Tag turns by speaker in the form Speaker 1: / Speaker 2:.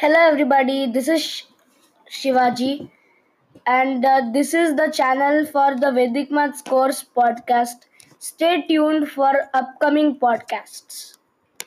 Speaker 1: Hello, everybody. This is Shivaji, and uh, this is the channel for the Vedic Maths course podcast. Stay tuned for upcoming podcasts.